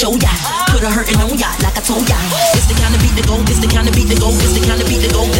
show ya. Put a hurtin' on ya, like I told ya. This the kind of beat to go, this the kind of beat to go, this the kind of beat to go.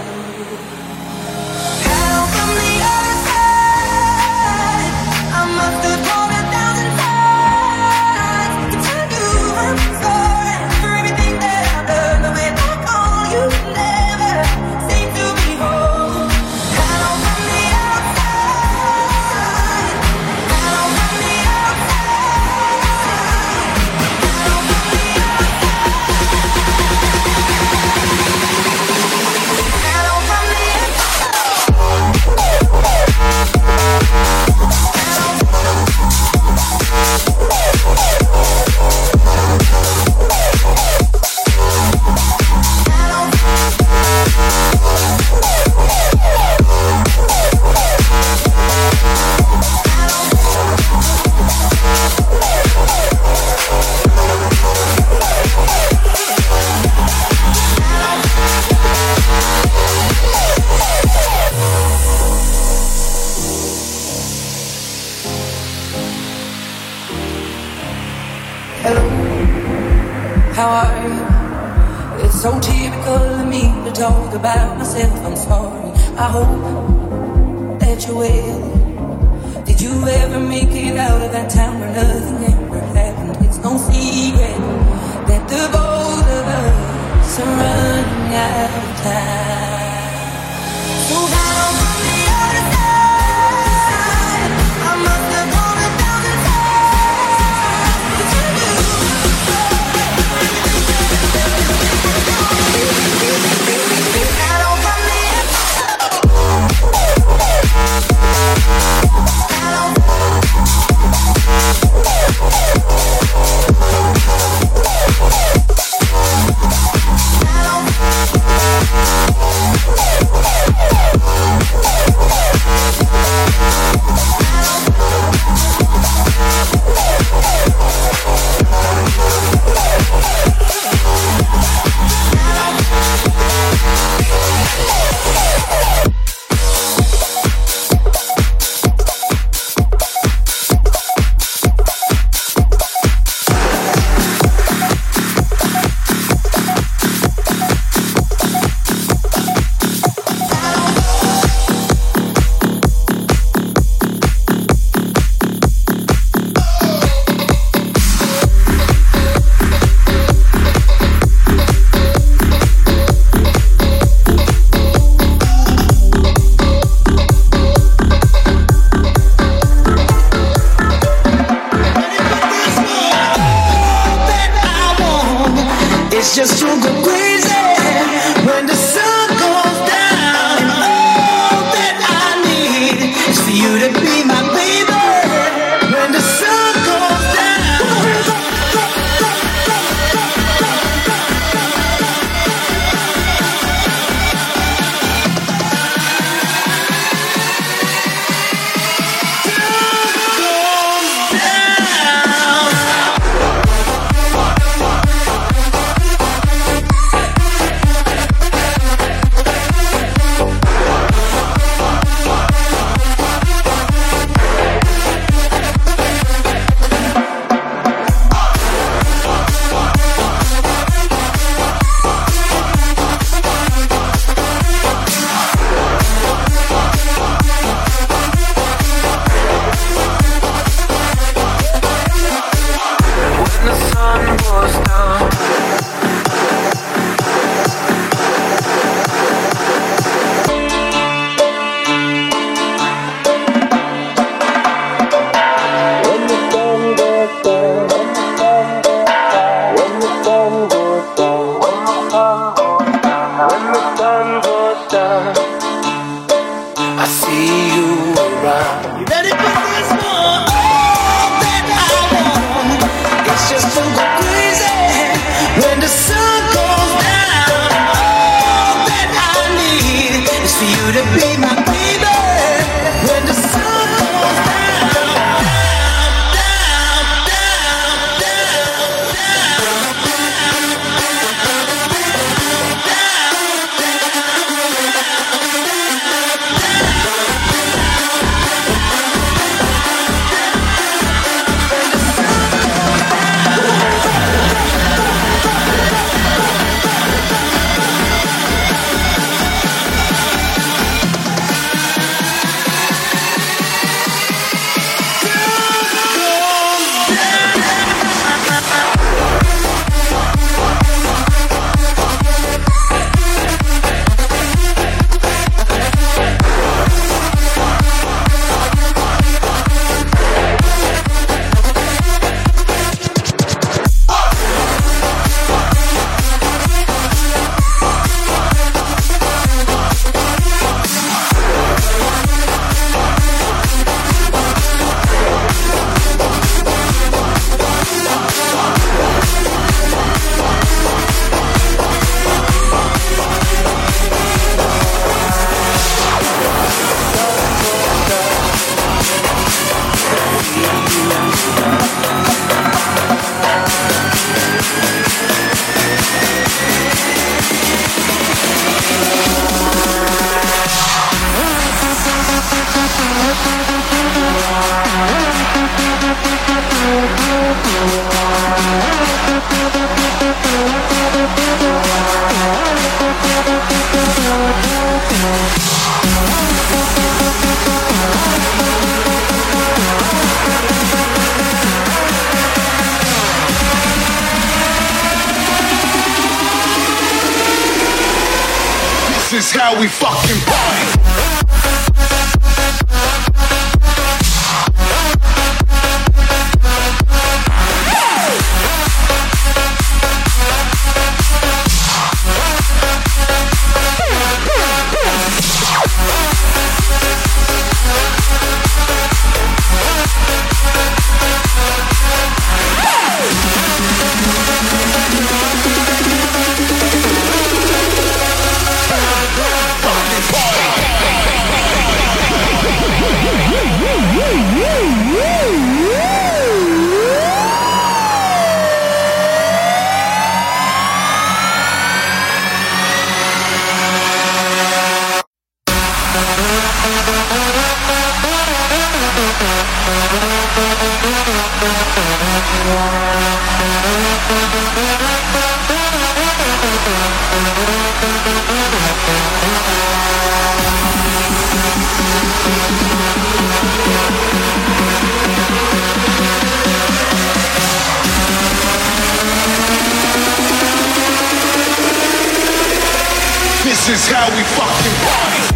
is how we fucking party.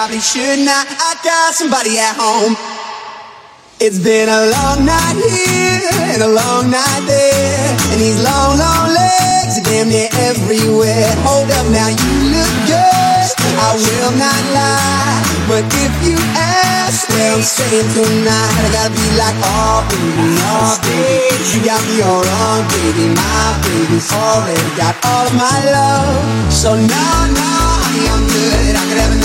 probably should not. I got somebody at home. It's been a long night here and a long night there. And these long, long legs are damn near everywhere. Hold up now, you look good. I will not lie. But if you ask, well, I'm staying tonight. I gotta be like, all baby, oh, baby. You got me all wrong, baby. My baby's already got all of my love. So, no, no, I am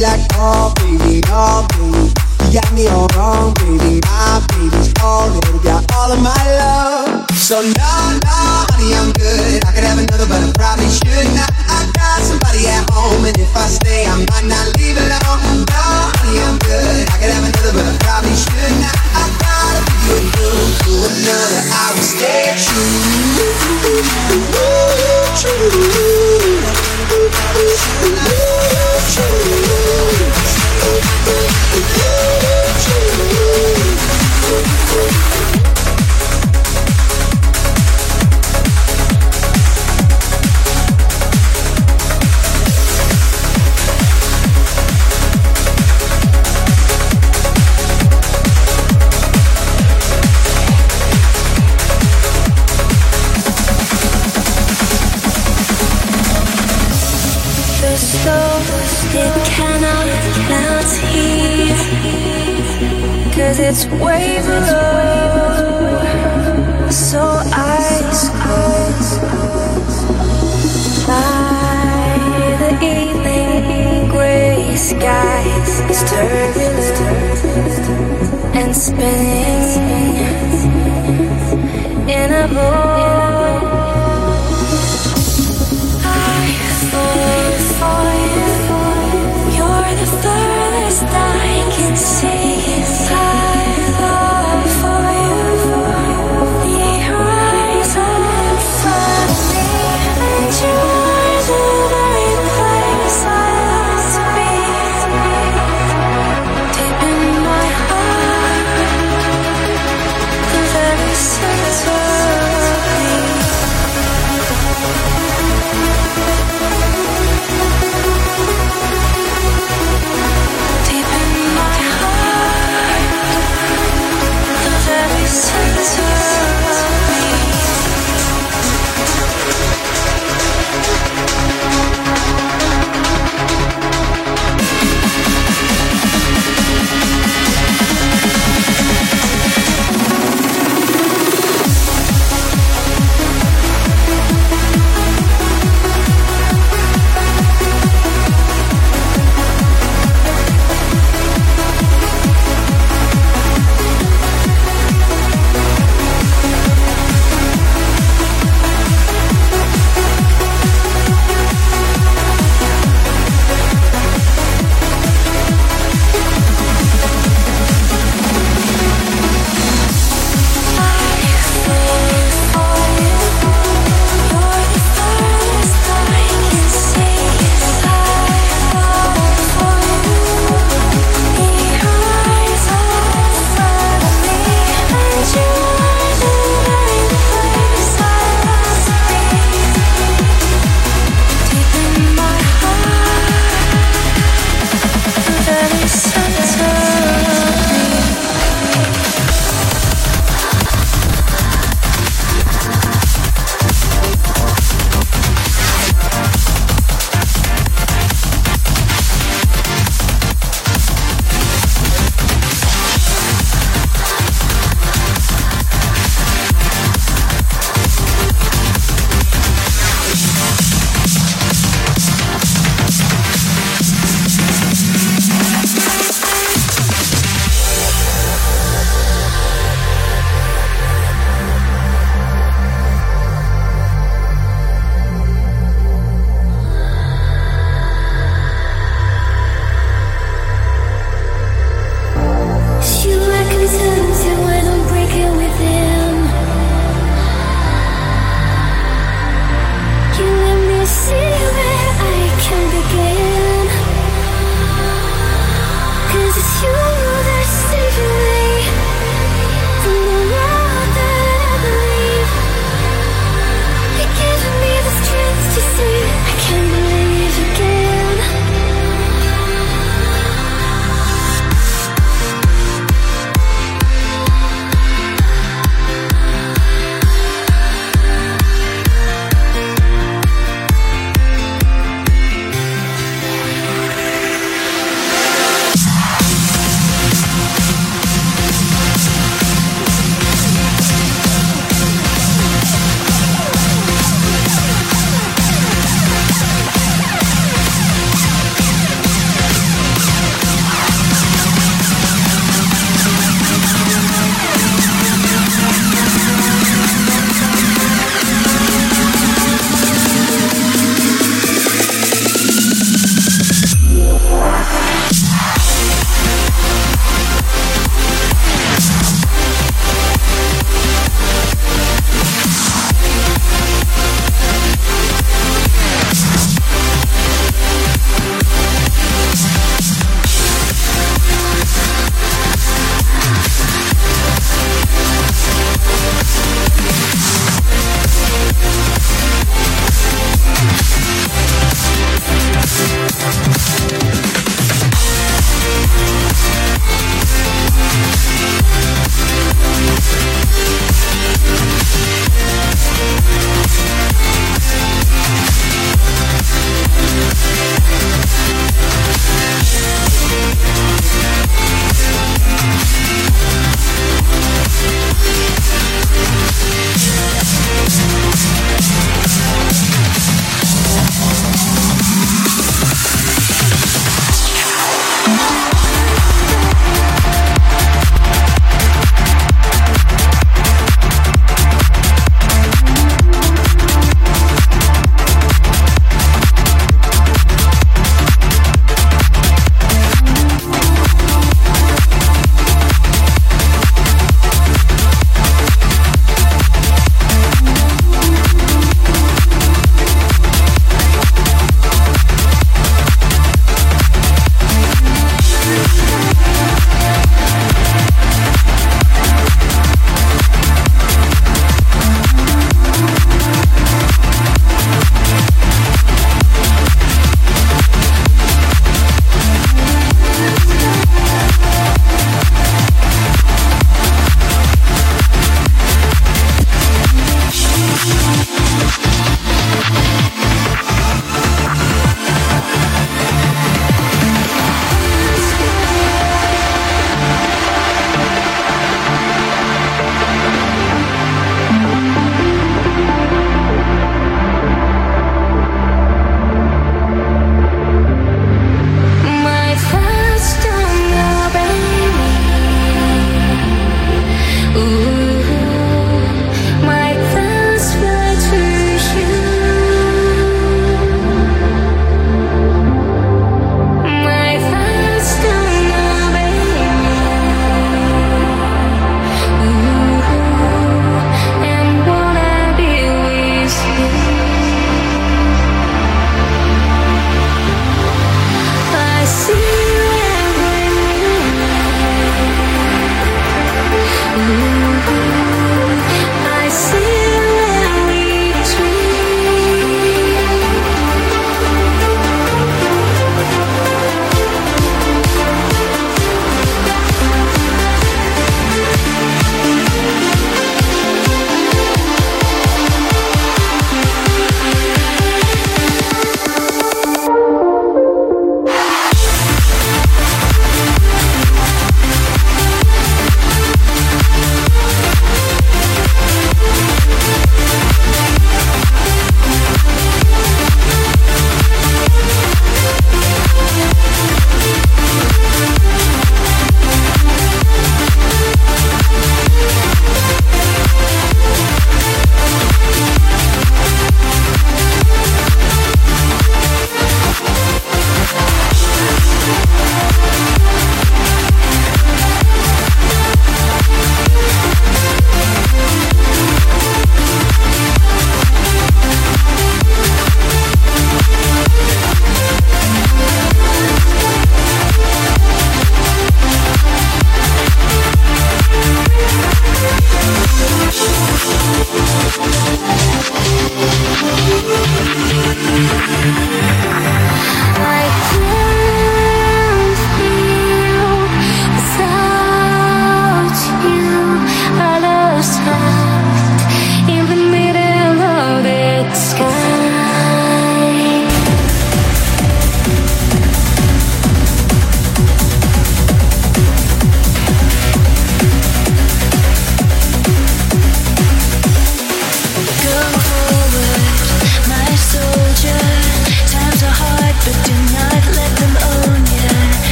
like, oh baby, oh baby. You got me all wrong, baby. My baby's already got all of my love. So no, no, honey, I'm good. I could have another, but I probably should not. I got somebody at home, and if I stay, I might not leave alone. No, honey, I'm good. I could have another, but I probably should not. I gotta be good, to another. I will stay true. true. Oh, oh, it's way below. So ice cold. By the evening gray skies, is turbulent and spinning in a ball.